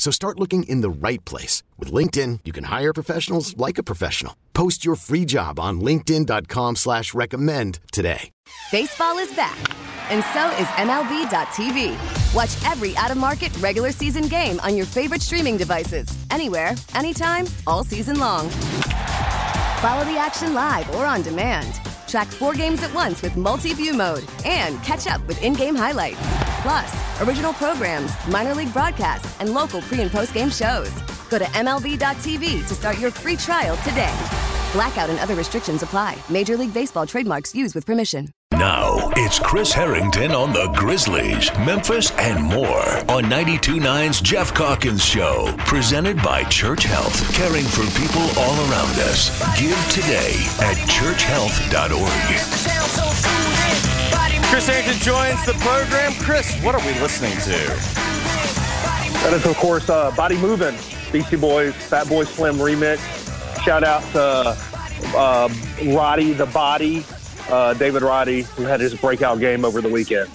So start looking in the right place. With LinkedIn, you can hire professionals like a professional. Post your free job on linkedin.com slash recommend today. Baseball is back, and so is MLB.tv. Watch every out-of-market regular season game on your favorite streaming devices. Anywhere, anytime, all season long. Follow the action live or on demand. Track four games at once with multi-view mode and catch up with in-game highlights. Plus, original programs, minor league broadcasts, and local pre- and post-game shows. Go to MLB.tv to start your free trial today. Blackout and other restrictions apply. Major League Baseball trademarks used with permission. Now it's Chris Herrington on the Grizzlies, Memphis, and more on 92.9's Geoff Calkins Show. Presented by Church Health, caring for people all around us. Give today at churchhealth.org. Chris Herrington joins the program. Chris, what are we listening to? That is, of course, uh, Body Moving, Beastie Boys, Fatboy Slim remix. Shout out to uh, Roddy the Body, uh, David Roddy, who had his breakout game over the weekend.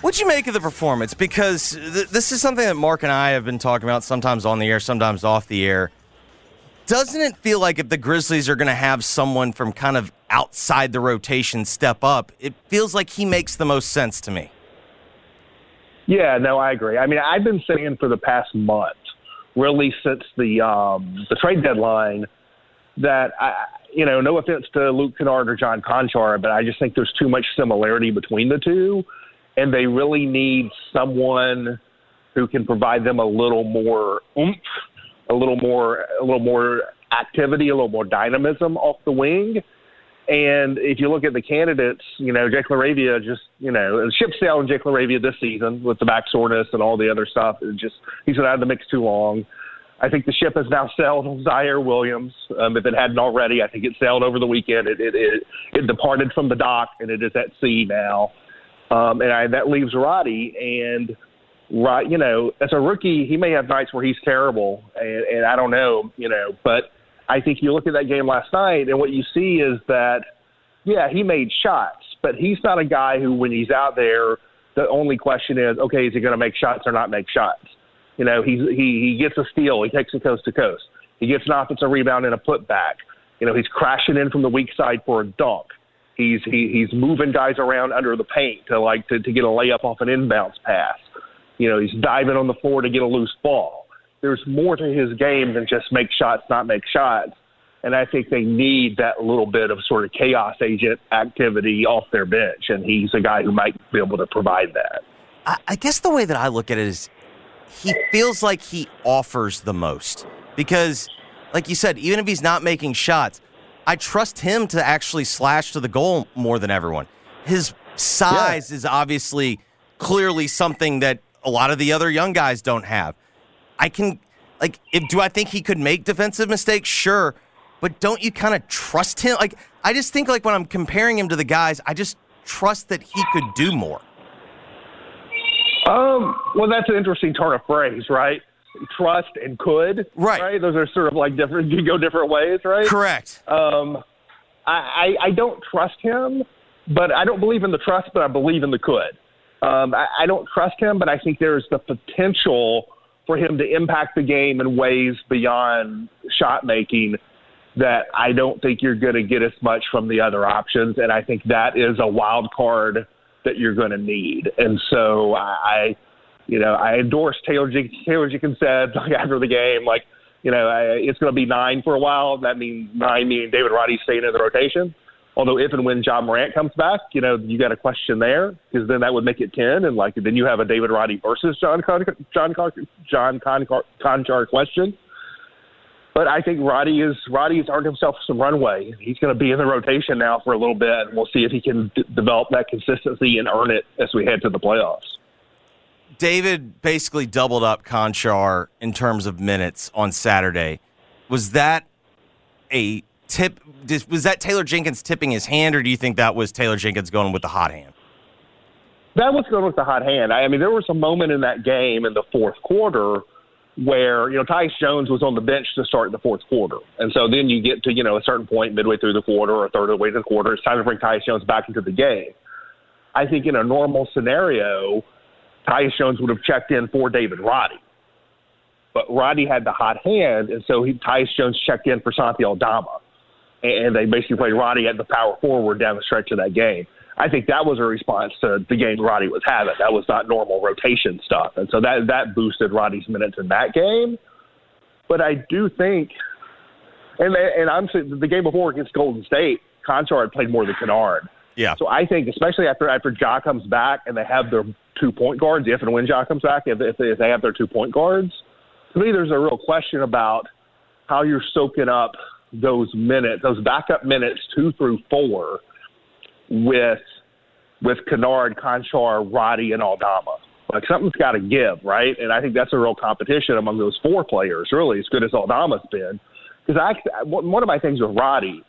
What'd you make of the performance? Because th- this is something that Mark and I have been talking about, sometimes on the air, sometimes off the air. Doesn't it feel like if the Grizzlies are going to have someone from kind of outside the rotation step up, it feels like he makes the most sense to me? Yeah, no, I agree. I mean, I've been saying for the past month, really since the um, the trade deadline, that I, you know, no offense to Luke Kennard or John Konchar, but I just think there's too much similarity between the two, and they really need someone who can provide them a little more oomph, a little more, a little more activity, a little more dynamism off the wing. And if you look at the candidates, you know, Jake LaRavia just, you know, ship sailed in Jake LaRavia this season with the back soreness and all the other stuff. It just he's been out of the mix too long. I think the ship has now sailed on Ziaire Williams. Um, if it hadn't already, I think it sailed over the weekend. It it it, it departed from the dock and it is at sea now. Um, and I, that leaves Roddy and right, you know, as a rookie, he may have nights where he's terrible, and, and I don't know, you know, but I think you look at that game last night, and what you see is that, yeah, he made shots, but he's not a guy who, when he's out there, the only question is, okay, is he going to make shots or not make shots? You know, he's, he he gets a steal, he takes it coast to coast, he gets an offensive rebound and a putback. You know, he's crashing in from the weak side for a dunk. He's he, he's moving guys around under the paint to like to, to get a layup off an inbounds pass. You know, he's diving on the floor to get a loose ball there's more to his game than just make shots, not make shots. And I think they need that little bit of sort of chaos agent activity off their bench. And he's a guy who might be able to provide that. I, I guess the way that I look at it is he feels like he offers the most because, like you said, even if he's not making shots, I trust him to actually slash to the goal more than everyone. His size yeah. is obviously clearly something that a lot of the other young guys don't have. I can like if do I think he could make defensive mistakes? Sure. But don't you kind of trust him? Like I just think like when I'm comparing him to the guys, I just trust that he could do more. Um, well, that's an interesting turn of phrase, right? Trust and could, right? Right. Those are sort of like different. You go different ways, right? Correct. Um, I, I, I don't trust him, but I don't believe in the trust, but I believe in the could. Um, I, I don't trust him, but I think there's the potential for him to impact the game in ways beyond shot making that I don't think you're going to get as much from the other options. And I think that is a wild card that you're going to need. And so I, you know, I endorse Taylor, J- Taylor Jenkins said like, after the game, like, you know, I, it's going to be nine for a while. That means nine meaning David Roddy staying in the rotation. Although if and when Ja Morant comes back, you know, you got a question there because then that would make it ten, and like then you have a David Roddy versus John Con- John Con- John Con- Konchar question. But I think Roddy is Roddy has earned himself some runway. He's going to be in the rotation now for a little bit, and we'll see if he can d- develop that consistency and earn it as we head to the playoffs. David basically doubled up Konchar in terms of minutes on Saturday. Was that a tip? Was that Taylor Jenkins tipping his hand, or do you think that was Taylor Jenkins going with the hot hand? That was going with the hot hand. I mean, there was a moment in that game in the fourth quarter where you know Tyus Jones was on the bench to start the fourth quarter, and so then you get to you know a certain point midway through the quarter or a third of the way through the quarter, it's time to bring Tyus Jones back into the game. I think in a normal scenario, Tyus Jones would have checked in for David Roddy, but Roddy had the hot hand, and so he, Tyus Jones checked in for Santi Aldama, and they basically played Roddy at the power forward down the stretch of that game. I think that was a response to the game Roddy was having. That was not normal rotation stuff, and so that that boosted Roddy's minutes in that game. But I do think, and and I'm the game before against Golden State, Konchar had played more than Kennard. Yeah. So I think, especially after after Ja comes back and they have their two point guards, if and when Ja comes back, if if they, if they have their two point guards, to me there's a real question about how you're soaking up those minutes, those backup minutes two through four with with Kennard, Konchar, Roddy, and Aldama. Like something's got to give, right? And I think that's a real competition among those four players. Really, as good as Aldama's been, because I one of my things with Roddy,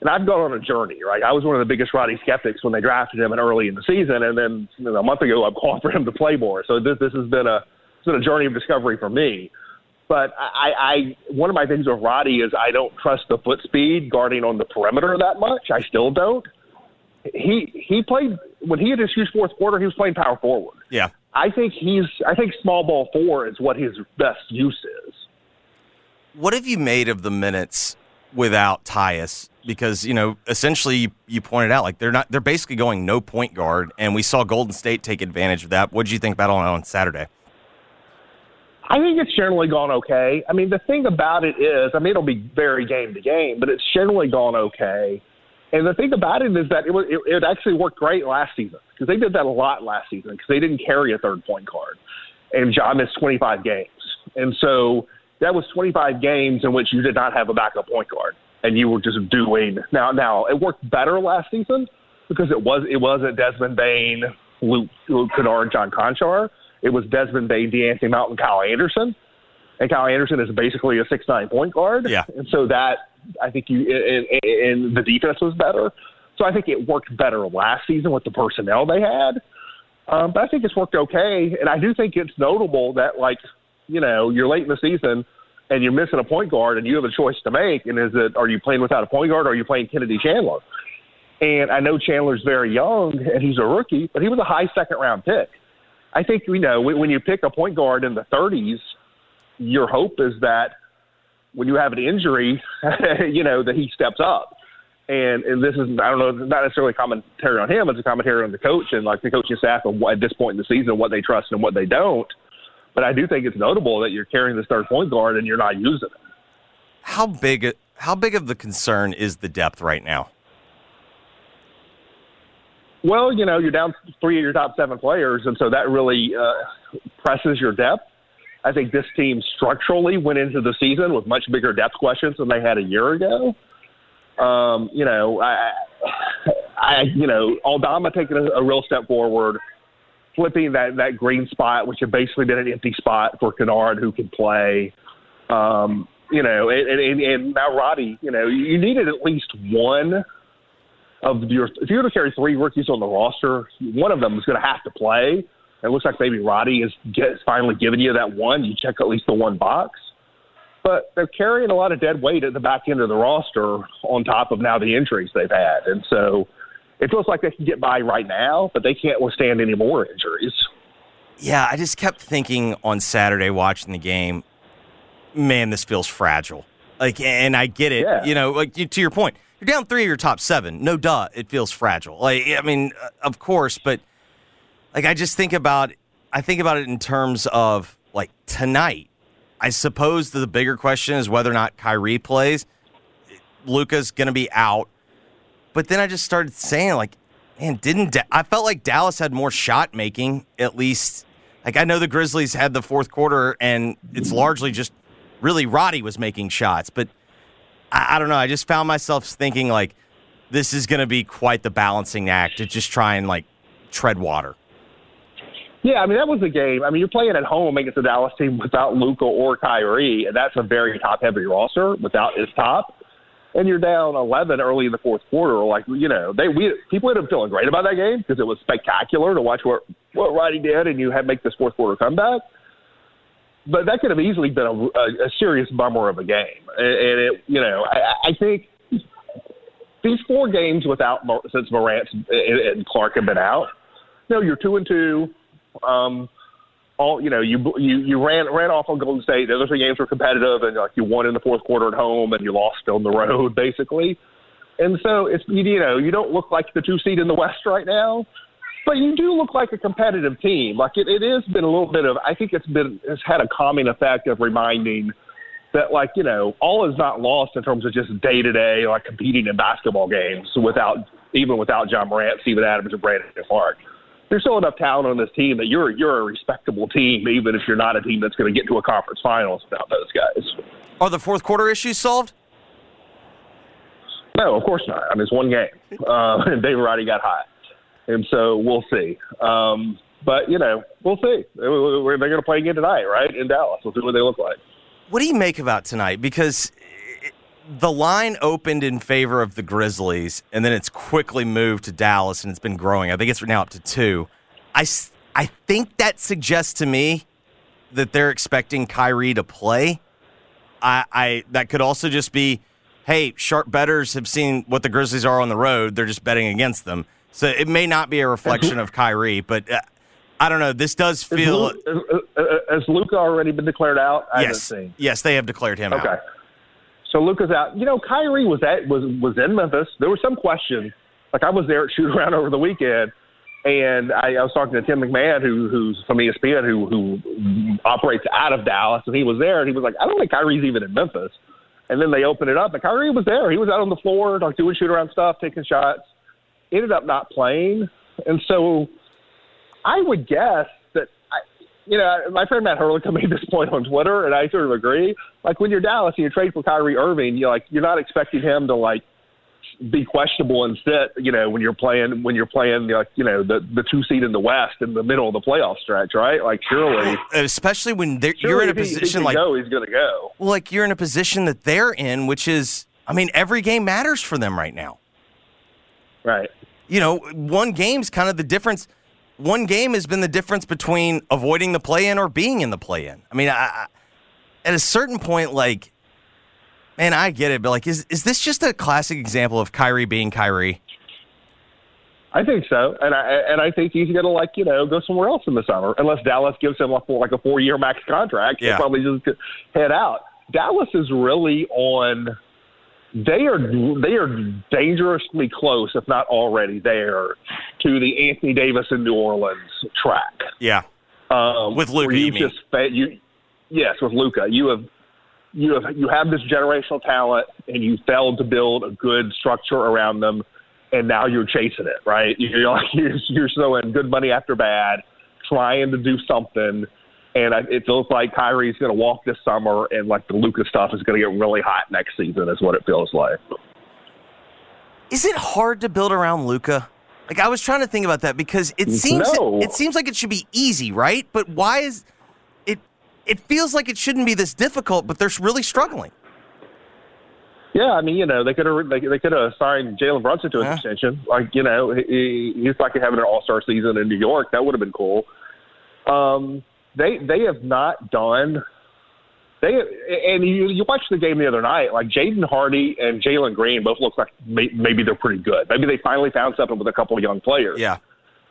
and I've gone on a journey. Right, I was one of the biggest Roddy skeptics when they drafted him and early in the season, and then you know, a month ago I'm calling for him to play more. So this this has been a it's been a journey of discovery for me. But I, I one of my things with Roddy is I don't trust the foot speed guarding on the perimeter that much. I still don't he he played when he had his huge fourth quarter. He was playing power forward. Yeah, I think he's. I think small ball four is what his best use is. What have you made of the minutes without Tyus? Because you know, essentially, you, pointed out like they're not. They're basically going no point guard, and we saw Golden State take advantage of that. What did you think about on on Saturday? I think it's generally gone okay. I mean, the thing about it is, I mean, it'll be very game to game, but it's generally gone okay. And the thing about it is that it, was, it, it actually worked great last season because they did that a lot last season because they didn't carry a third point guard. And Ja missed 25 games. And so that was 25 games in which you did not have a backup point guard and you were just doing now now it worked better last season because it was it wasn't Desmond Bane, Luke, Luke Kennard, John Konchar. It was Desmond Bane, De'Anthony Melton, Kyle Anderson. And Kyle Anderson is basically a six nine point guard. Yeah. And so that I think you and, and the defense was better. So I think it worked better last season with the personnel they had. Um, but I think it's worked okay, and I do think it's notable that like you know you're late in the season and you're missing a point guard and you have a choice to make. And is it are you playing without a point guard or are you playing Kennedy Chandler? And I know Chandler's very young and he's a rookie, but he was a high second round pick. I think you know when you pick a point guard in the 30s, your hope is that when you have an injury, you know, that he steps up. And and this is I don't know not necessarily a commentary on him, it's a commentary on the coach and like the coaching staff what, at this point in the season what they trust and what they don't. But I do think it's notable that you're carrying this third point guard and you're not using it. How big how big of the concern is the depth right now? Well, you know, you're down three of your top seven players, and so that really uh, presses your depth. I think this team structurally went into the season with much bigger depth questions than they had a year ago. Um, you know, I, I, you know, Aldama taking a, a real step forward, flipping that that green spot, which had basically been an empty spot for Kennard, who can play. Um, you know, and, and, and Roddy, you know, you needed at least one of your. If you were to carry three rookies on the roster, one of them is going to have to play. It looks like maybe Roddy is get, finally giving you that one. You check at least the one box. But they're carrying a lot of dead weight at the back end of the roster on top of now the injuries they've had. And so it feels like they can get by right now, but they can't withstand any more injuries. Yeah, I just kept thinking on Saturday watching the game, man, this feels fragile. Like, and I get it. Yeah. You know, like to your point, you're down three of your top seven. No duh, it feels fragile. Like, I mean, uh, of course, but – like I just think about I think about it in terms of like tonight. I suppose the bigger question is whether or not Kyrie plays. Luka's going to be out. But then I just started saying like, man, didn't da- I felt like Dallas had more shot making at least. Like I know the Grizzlies had the fourth quarter and it's largely just really Roddy was making shots, but I, I don't know. I just found myself thinking like this is going to be quite the balancing act to just try and like tread water. Yeah, I mean that was the game. I mean you're playing at home against the Dallas team without Luka or Kyrie, and that's a very top heavy roster without his top. and you're down 11 early in the fourth quarter, like you know, they we people ended up feeling great about that game because it was spectacular to watch what what Roddy did, and you had make this fourth quarter comeback. But that could have easily been a, a, a serious bummer of a game, and, and it, you know, I, I think these four games without since Morant and, Clarke have been out. Know, you're two and two. Um, all you know, you you you ran ran off on Golden State. The other three games were competitive, and like you won in the fourth quarter at home, and you lost on the road, basically. And so it's you know you don't look like the two seed in the West right now, but you do look like a competitive team. Like it, it has been a little bit of I think it's been it's had a calming effect of reminding that like you know all is not lost in terms of just day to day like competing in basketball games without even without Ja Morant, Steven Adams, and Brandon Clarke there's still enough talent on this team that you're you're a respectable team, even if you're not a team that's going to get to a conference finals without those guys. Are the fourth quarter issues solved? No, of course not. I mean, it's one game, uh, and David Roddy got hot, and so we'll see. Um, but you know, we'll see. They're going to play again tonight, right in Dallas. We'll see what they look like. What do you make about tonight? Because the line opened in favor of the Grizzlies, and then it's quickly moved to Dallas, and it's been growing. I think it's now up to two. I, I think that suggests to me that they're expecting Kyrie to play. I, I that could also just be, hey, sharp bettors have seen what the Grizzlies are on the road. They're just betting against them. So it may not be a reflection of Kyrie, but uh, I don't know. This does feel. Uh, uh, uh, has Luka already been declared out? I yes. Yes, they have declared him okay. out. Okay. So Luka's out. You know, Kyrie was at was was in Memphis. There was some question. Like I was there at shoot around over the weekend, and I, I was talking to Tim McMahon, who who's from ESPN, who who operates out of Dallas, and he was there, and he was like, I don't think Kyrie's even in Memphis. And then they opened it up, and Kyrie was there. He was out on the floor, like doing shoot around stuff, taking shots. Ended up not playing, and so I would guess that, I, you know, my friend Matt Hurlick made this point on Twitter, and I sort of agree. Like when you're Dallas and you trade for Kyrie Irving, you're like you're not expecting him to like be questionable and sit. You know, when you're playing when you're playing like you know the the two seed in the West in the middle of the playoff stretch, right? Like surely, especially when you're in a position he like go, he's going to go. Like you're in a position that they're in, which is, I mean, every game matters for them right now. Right. You know, one game's kind of the difference one game has been the difference between avoiding the play in or being in the play in. I mean, I, I, at a certain point, like, man, I get it, but like, is is this just a classic example of Kyrie being Kyrie? I think so, and I and I think he's going to like you know go somewhere else in the summer unless Dallas gives him like, like a four year max contract. Yeah. He'll probably just head out. Dallas is really on they are they are dangerously close, if not already there, to the Anthony Davis in New Orleans track. Yeah, um, with Luka, you, you just you yes, with Luka, you have you have you have this generational talent, and you failed to build a good structure around them, and now you're chasing it, right? You're you're, you're throwing good money after bad, trying to do something and I, it feels like Kyrie's going to walk this summer, and like the Luka's stuff is going to get really hot next season. Is what it feels like. Is it hard to build around Luka? Like I was trying to think about that because it seems no. it seems like it should be easy, right? But why is it? It feels like it shouldn't be this difficult, but they're really struggling. Yeah, I mean, you know, they could have they, they could have signed Jalen Brunson to an yeah. extension. Like, you know, he, he's like having an All Star season in New York. That would have been cool. Um, they they have not done. They and you you watched the game the other night. Like Jaden Hardy and Jalen Green both look like may, maybe they're pretty good. Maybe they finally found something with a couple of young players. Yeah,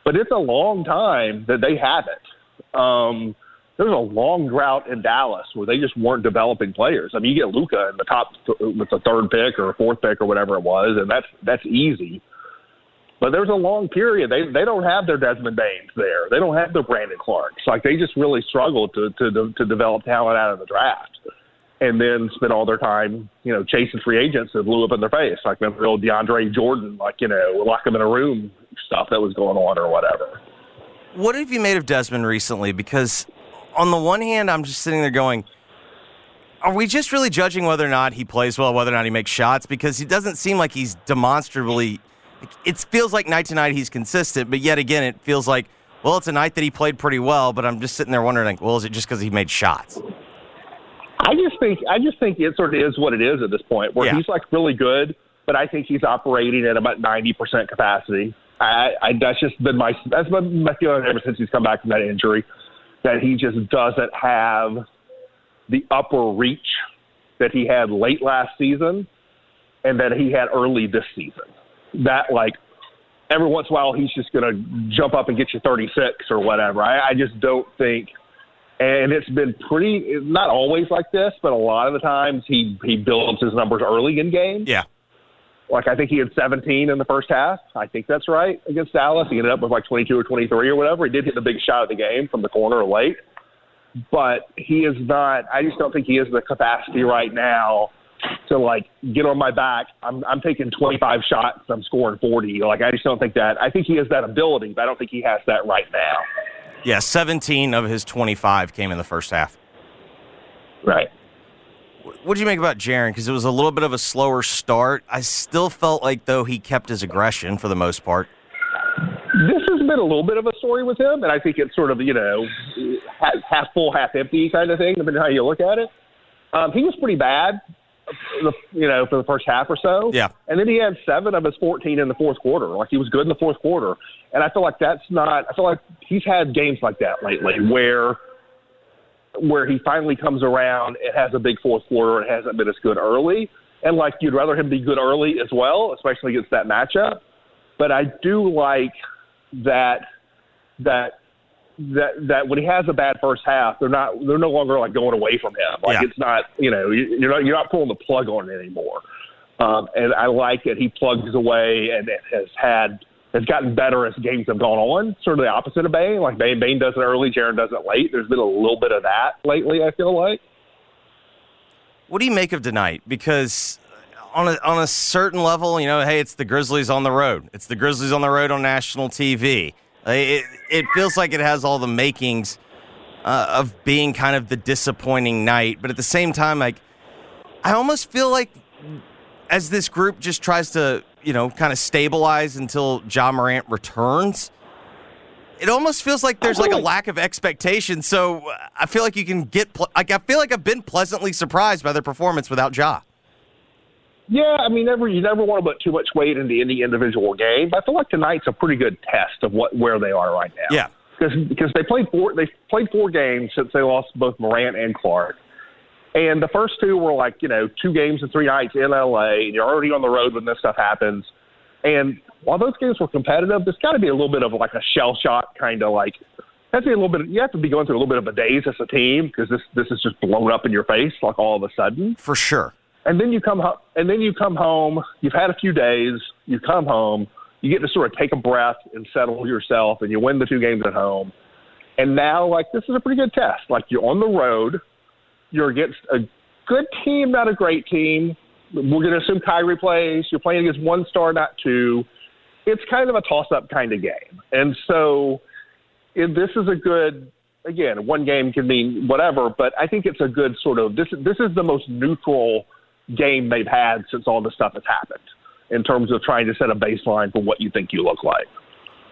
but it's a long time that they haven't. Um, there's a long drought in Dallas where they just weren't developing players. I mean, you get Luka in the top th- with the third pick or fourth pick or whatever it was, and that's that's easy. But there's a long period. They they don't have their Desmond Banes there. They don't have their Brandon Clarkes. Like they just really struggled to to to develop talent out of the draft, and then spend all their time you know chasing free agents that blew up in their face. Like the old DeAndre Jordan, like you know lock them in a room stuff that was going on or whatever. What have you made of Desmond recently? Because on the one hand, I'm just sitting there going. Are we just really judging whether or not he plays well, whether or not he makes shots? Because he doesn't seem like he's demonstrably it feels like night to night he's consistent, but yet again, it feels like, well, it's a night that he played pretty well, but I'm just sitting there wondering, like, well, is it just because he made shots? I just think I just think it sort of is what it is at this point, where Yeah. he's like really good, but I think he's operating at about ninety percent capacity. I, I that's just been my that's been my feeling ever since he's come back from that injury, that he just doesn't have the upper reach that he had late last season, and that he had early this season. That like every once in a while he's just going to jump up and get you thirty six or whatever. I, I just don't think and it's been pretty not always like this, but a lot of the times he he builds his numbers early in games. Yeah. Like I think he had 17 in the first half. I think that's right against Dallas. He ended up with like 22 or 23 or whatever. He did hit the big shot of the game from the corner late, but he is not. I just don't think he has the capacity right now to like get on my back. I'm I'm taking 25 shots. I'm scoring 40. Like I just don't think that. I think he has that ability, but I don't think he has that right now. Yeah, 17 of his 25 came in the first half. Right. What do you make about Jaren? Because it was a little bit of a slower start. I still felt like, though, he kept his aggression for the most part. this has been a little bit of a story with him, and I think it's sort of you know half, half full, half empty kind of thing, depending on how you look at it. Um, he was pretty bad, the, you know, for the first half or so. Yeah. and then he had seven of his fourteen in the fourth quarter. Like he was good in the fourth quarter, and I feel like that's not. I feel like he's had games like that lately where where he finally comes around and has a big fourth quarter and hasn't been as good early. And like you'd rather him be good early as well, especially against that matchup. But I do like that that that that when he has a bad first half, they're not they're no longer like going away from him. Like Yeah. it's not you know you- you're not you're not pulling the plug on it anymore. Um, and I like that he plugs away and it has had has gotten better as games have gone on. Sort of the opposite of Bane. Like Bane, Bane does it early, Jaren does it late. There's been a little bit of that lately. I feel like. What do you make of tonight? Because on a, on a certain level, you know, hey, it's the Grizzlies on the road. It's the Grizzlies on the road on national TV. Uh, It, it feels like it has all the makings uh, of being kind of the disappointing night. But at the same time, like, I almost feel like as this group just tries to, you know, kind of stabilize until Ja Morant returns, it almost feels like there's like a lack of expectation. So uh, I feel like you can get, like, I feel like I've been pleasantly surprised by their performance without Ja. Yeah, I mean, never you never want to put too much weight into any individual game. But I feel like tonight's a pretty good test of what where they are right now. Yeah. because because they played four they played four games since they lost both Morant and Clarke, and the first two were like you know two games and three nights in LA, and you're already on the road when this stuff happens. And while those games were competitive, there's got to be a little bit of like a shell shock kind of like. Has to be a little bit. You have to be going through a little bit of a daze as a team because this this is just blown up in your face like all of a sudden For sure. And then you come home and then you come home you've had a few days you come home you get to sort of take a breath and settle yourself and you win the two games at home. And now like this is a pretty good test. Like you're on the road you're against a good team not a great team. We're going to assume Kyrie plays you're playing against one star not two. It's kind of a toss up kind of game. And so if this is a good again one game can mean whatever but i think it's a good sort of this this is the most neutral game they've had since all this stuff has happened in terms of trying to set a baseline for what you think you look like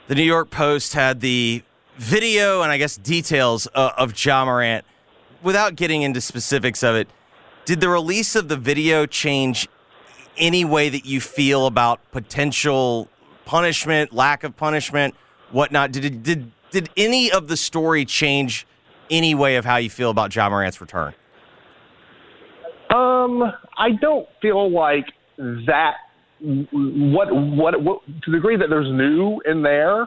The New York Post had the video and I guess details uh, of Ja Morant. Without getting into specifics of it, did the release of the video change any way that you feel about potential punishment, lack of punishment, whatnot? Did did did any of the story change any way of how you feel about Ja Morant's return? Um, I don't feel like that. What, what what to the degree that there's new in there,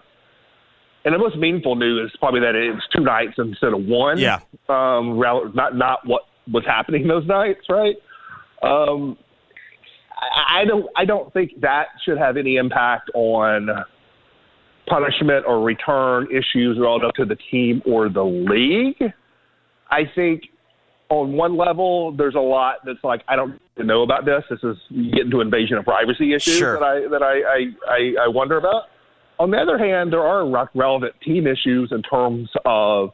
and the most meaningful new is probably that it's two nights instead of one. Yeah. Um, not not what was happening those nights, right? Um, I, I don't I don't think that should have any impact on punishment or return issues relative to the team or the league. I think on one level, there's a lot that's like I don't know about this. This is you get into invasion of privacy issues Sure. that I that I, I, I, wonder about. On the other hand, there are relevant team issues in terms of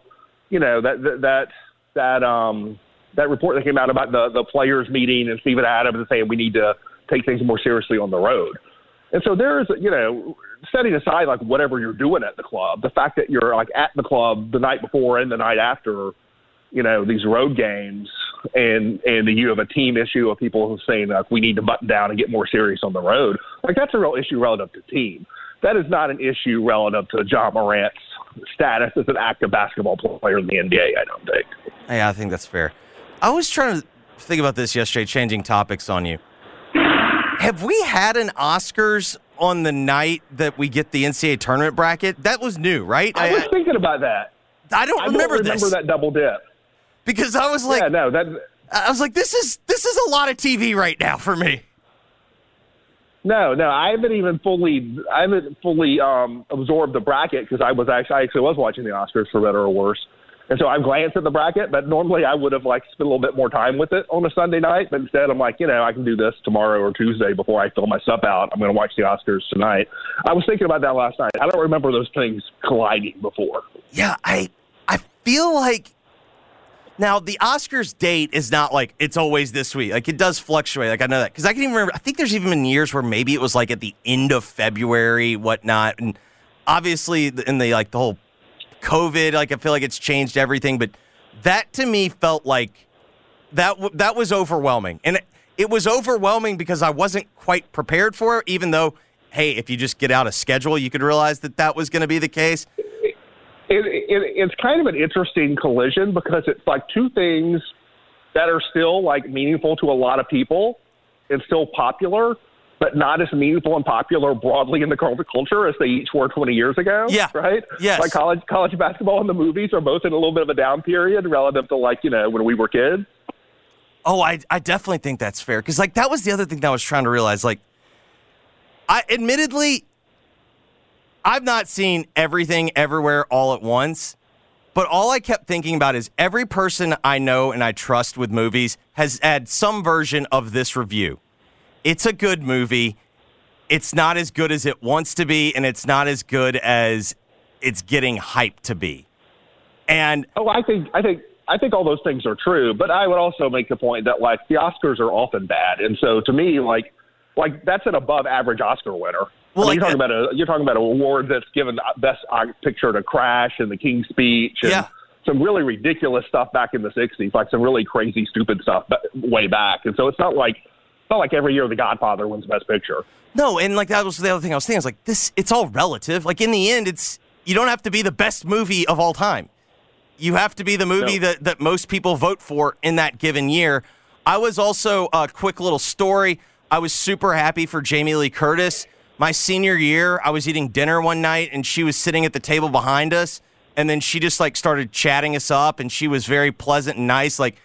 you know that that that that um that report that came out about the the players meeting and Steven Adams and saying we need to take things more seriously on the road. And so there's, you know, setting aside like whatever you're doing at the club, the fact that you're like at the club the night before and the night after, you know, these road games, and and the you have a team issue of people saying like we need to button down and get more serious on the road. Like that's a real issue relative to team. That is not an issue relative to Ja Morant's status as an active basketball player in the NBA. I don't think. Yeah, I think that's fair. I was trying to think about this yesterday, changing topics on you. Have we had an Oscars on the night that we get the NCAA tournament bracket? That was new, right? I was thinking about that. I don't I remember don't remember this that double dip. Because I was like, yeah, no, that I was like, this is this is a lot of TV right now for me. no, no. I haven't even fully, I haven't fully um, absorbed the bracket because I was actually, I actually was watching the Oscars for better or worse. And so I've glanced at the bracket, but normally I would have like spent a little bit more time with it on a Sunday night. But instead, I'm like, you know, I can do this tomorrow or Tuesday before I fill my stuff out. I'm going to watch the Oscars tonight. I was thinking about that last night. I don't remember those things colliding before. Yeah, I I feel like now the Oscars date is not like it's always this week. Like it does fluctuate. Like I know that because I can even remember. I think there's even been years where maybe it was like at the end of February, whatnot. And obviously, in the like the whole COVID, like I feel like it's changed everything. But that to me felt like that that was overwhelming, and it, it was overwhelming because I wasn't quite prepared for it. Even though, hey, if you just get out a schedule, you could realize that that was going to be the case. It, it, it's kind of an interesting collision because it's like two things that are still like meaningful to a lot of people and still popular, but not as meaningful and popular broadly in the culture as they each were 20 years ago. Yeah. Right? Yes. Like college, college basketball and the movies are both in a little bit of a down period relative to like, you know, when we were kids. Oh, I I definitely think that's fair because like that was the other thing that I was trying to realize. Like, I admittedly, I've not seen everything everywhere all at once, but all I kept thinking about is every person I know and I trust with movies has had some version of this review. It's a good movie. It's not as good as it wants to be, and it's not as good as it's getting hyped to be. And Oh, I think I think I think all those things are true, but I would also make the point that like the Oscars are often bad, and so to me, like like that's an above average Oscar winner. Well, I mean, like you're talking about a you're talking about an award that's given uh, best uh, picture to Crash and The King's Speech, and Yeah. some really ridiculous stuff back in the '60s, like some really crazy, stupid stuff way back, and so it's not like it's not like every year The Godfather wins Best Picture. No, and like that was the other thing I was thinking. I was like, this, it's all relative. Like in the end, it's you don't have to be the best movie of all time. You have to be the movie No. that, that most people vote for in that given year. I was also a quick little story. I was super happy for Jamie Lee Curtis. My senior year, I was eating dinner one night and she was sitting at the table behind us. And then she just like started chatting us up and she was very pleasant and nice. Like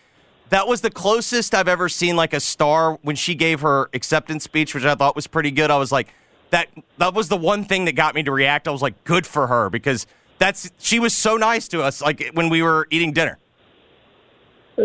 that was the closest I've ever seen like a star when she gave her acceptance speech, which I thought was pretty good. I was like, that that was the one thing that got me to react. I was like, good for her because that's she was so nice to us like when we were eating dinner.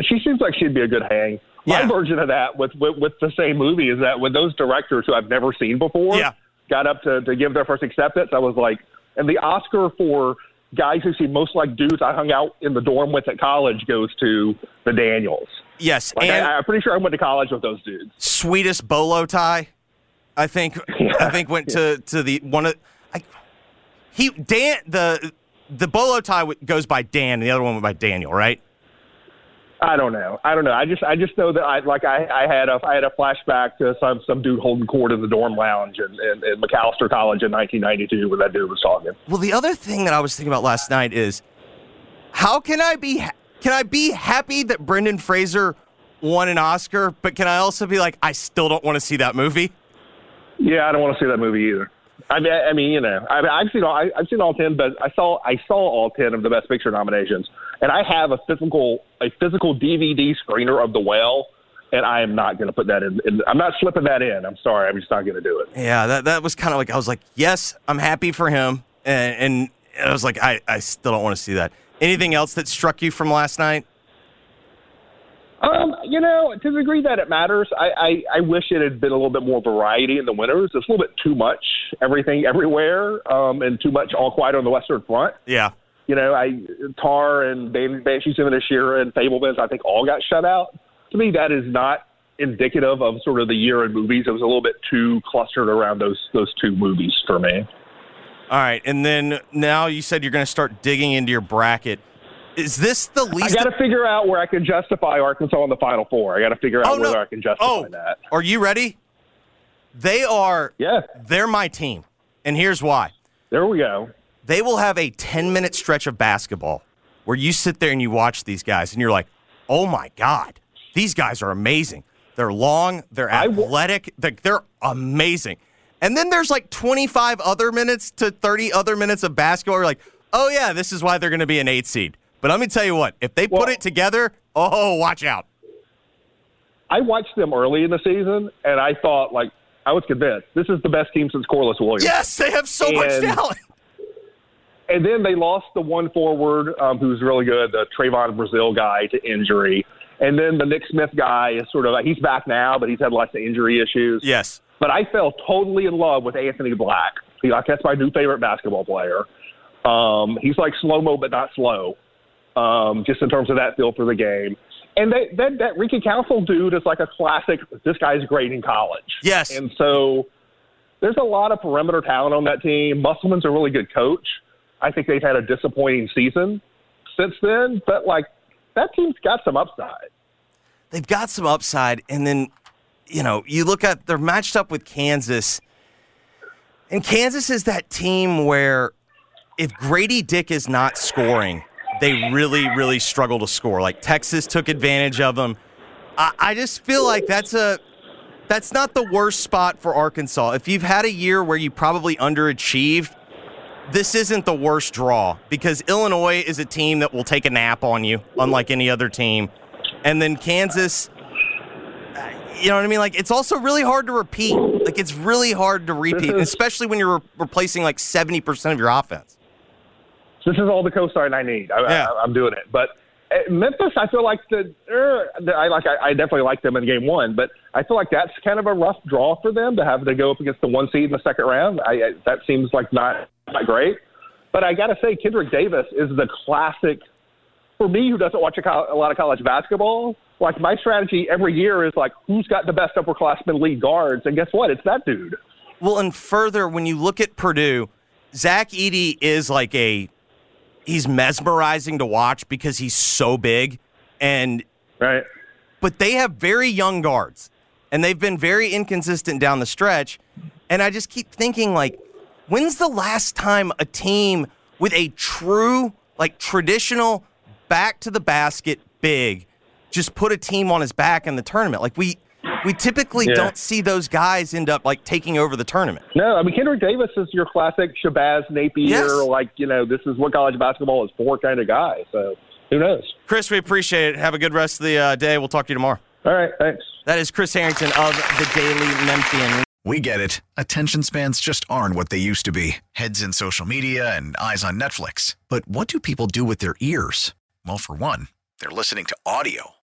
She seems like she'd be a good hang. My Yeah. version of that with, with with the same movie is that when those directors who I've never seen before Yeah. got up to, to give their first acceptance, I was like, and the Oscar for guys who seem most like dudes I hung out in the dorm with at college goes to the Daniels. Yes, Like and I, I'm pretty sure I went to college with those dudes. sweetest bolo tie. I think I think went to to the one of I, he Dan the the bolo tie goes by Dan and the other one went by Daniel, right? I don't know. I don't know. I just I just know that I like I, I had a I had a flashback to some some dude holding court in the dorm lounge in, in, in Macalester College in 1992 when that dude was talking. Well, the other thing that I was thinking about last night is how can I be can I be happy that Brendan Fraser won an Oscar, but can I also be like I still don't want to see that movie? Yeah, I don't want to see that movie either. I mean, I mean, you know, I mean, I've seen all, I, I've seen all ten, but I saw I saw all ten of the Best Picture nominations, and I have a physical a physical DVD screener of The Whale, and I am not going to put that in, in. I'm not slipping that in. I'm sorry, I'm just not going to do it. Yeah, that that was kind of like I was like, yes, I'm happy for him, and, and I was like, I I still don't want to see that. Anything else that struck you from last night? Um, you know, to the degree that it matters, I, I, I wish it had been a little bit more variety in the winners. It's a little bit too much everything everywhere, um, and too much all quiet on the Western Front. Yeah, You know, I Tar and Ban- Banshees of Inisherin and Fabelmans, I think all got shut out. To me, that is not indicative of sort of the year in movies. It was a little bit too clustered around those those two movies for me. All right, and then now you said you're going to start digging into your bracket. Is this the least? I got to figure out where I can justify Arkansas in the Final Four. I got to figure out oh no! whether I can justify oh, that. are you ready? They are. Yeah, They're my team, and here's why. there we go. They will have a 10 minute stretch of basketball where you sit there and you watch these guys, and you're like, "Oh my god, these guys are amazing. They're long, they're athletic, they're, they're amazing." And then there's like 25 other minutes to 30 other minutes of basketball. You're like, "Oh yeah, this is why they're going to be an eight seed." But let me tell you what, if they put it together, oh, watch out. I watched them early in the season, and I thought like I was convinced this is the best team since Corliss Williams. Yes, they have so much talent. And then they lost the one forward um, who's really good, the Trevon Brazile guy, to injury. And then the Nick Smith guy is sort of he's back now, but he's had lots of injury issues. Yes. But I fell totally in love with Anthony Black. He, like that's my new favorite basketball player. Um, he's like slow mo, but not slow. Um, just in terms of that feel for the game. And they, that that Ricky Council dude is like a classic. This guy's great in college. Yes. And so there's a lot of perimeter talent on that team. Musselman's a really good coach. I think they've had a disappointing season since then, but like that team's got some upside. they've got some upside and then you know you look at they're matched up with kansas and kansas is that team where if Gradey Dick is not scoring they really really struggle to score like texas took advantage of them i, I just feel like that's a that's not the worst spot for arkansas if you've had a year where you probably underachieved this isn't the worst draw because Illinois is a team that will take a nap on you, unlike any other team. And then Kansas, you know what I mean? Like, it's also really hard to repeat. Like, it's really hard to repeat, especially when you're re- replacing like 70% of your offense. This is all the cosign I need. I, Yeah. I, I'm doing it. But uh, Memphis, I feel like the, er, I like. I, I definitely like them in game one, but I feel like that's kind of a rough draw for them to have to go up against the one seed in the second round. I, I that seems like not not great. But I got to say, Kendrick Davis is the classic. For me, who doesn't watch a, col- a lot of college basketball, like my strategy every year is like, who's got the best upperclassmen league guards? And guess what? It's that dude. Well, and further, when you look at Purdue, Zach Edey is like a he's mesmerizing to watch because he's so big, and Right. but they have very young guards, and they've been very inconsistent down the stretch. And I just keep thinking, like, when's the last time a team with a true, like, traditional back to the basket big just put a team on his back in the tournament? Like, we we typically Yeah. don't see those guys end up like taking over the tournament. No, I mean Kendrick Davis is your classic Shabazz Napier, Yes. like you know, this is what college basketball is for kind of guy. So who knows? Chris, we appreciate it. Have a good rest of the uh, day. We'll talk to you tomorrow. All right, thanks. That is Chris Herrington of the Daily Memphian. We get it. Attention spans just aren't what they used to be heads in social media and eyes on Netflix. But what do people do with their ears? Well, for one, they're listening to audio.